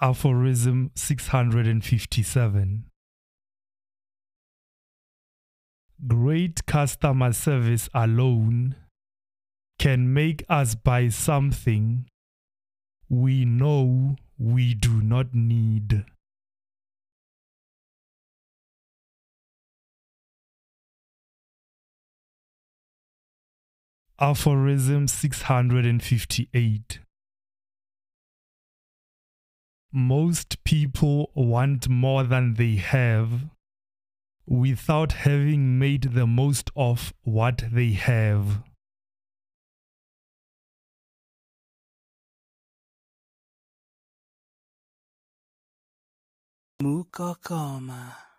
Aphorism 657 Great customer service alone can make us buy something we know we do not need. Aphorism 658 Most people want more than they have without having made the most of what they have. Mokokoma.